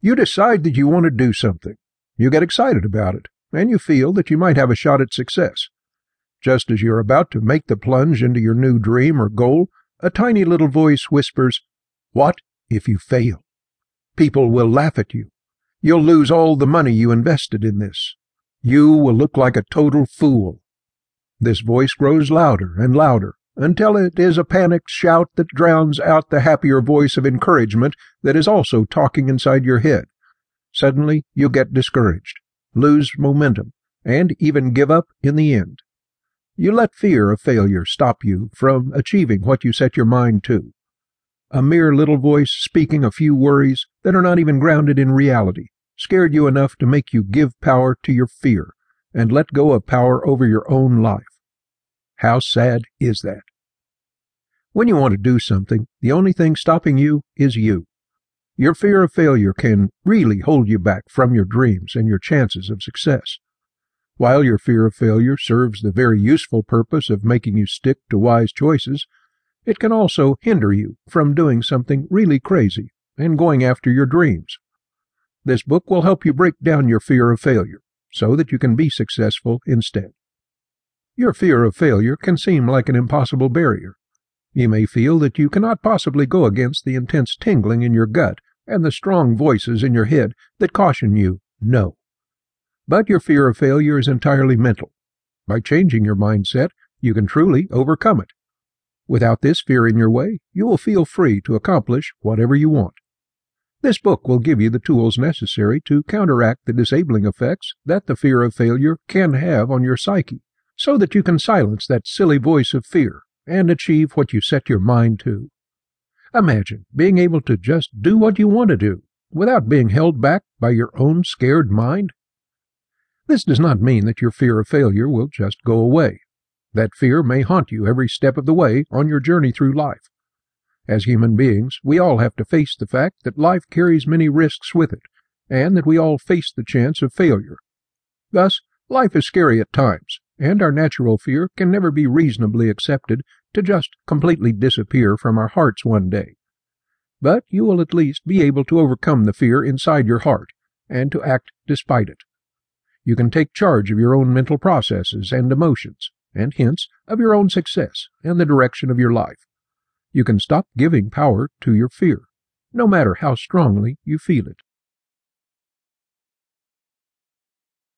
You decide that you want to do something. You get excited about it, and you feel that you might have a shot at success. Just as you're about to make the plunge into your new dream or goal, a tiny little voice whispers, What if you fail? People will laugh at you. You'll lose all the money you invested in this. You will look like a total fool. This voice grows louder and louder until it is a panicked shout that drowns out the happier voice of encouragement that is also talking inside your head. Suddenly, you get discouraged, lose momentum, and even give up in the end. You let fear of failure stop you from achieving what you set your mind to. A mere little voice speaking a few worries that are not even grounded in reality scared you enough to make you give power to your fear and let go of power over your own life. How sad is that? When you want to do something, the only thing stopping you is you. Your fear of failure can really hold you back from your dreams and your chances of success. While your fear of failure serves the very useful purpose of making you stick to wise choices, it can also hinder you from doing something really crazy and going after your dreams. This book will help you break down your fear of failure so that you can be successful instead. Your fear of failure can seem like an impossible barrier. You may feel that you cannot possibly go against the intense tingling in your gut and the strong voices in your head that caution you no. But your fear of failure is entirely mental. By changing your mindset, you can truly overcome it. Without this fear in your way, you will feel free to accomplish whatever you want. This book will give you the tools necessary to counteract the disabling effects that the fear of failure can have on your psyche, so that you can silence that silly voice of fear and achieve what you set your mind to. Imagine being able to just do what you want to do without being held back by your own scared mind. This does not mean that your fear of failure will just go away. That fear may haunt you every step of the way on your journey through life. As human beings, we all have to face the fact that life carries many risks with it, and that we all face the chance of failure. Thus, life is scary at times, and our natural fear can never be reasonably accepted to just completely disappear from our hearts one day. But you will at least be able to overcome the fear inside your heart, and to act despite it. You can take charge of your own mental processes and emotions, and hence of your own success and the direction of your life. You can stop giving power to your fear, no matter how strongly you feel it.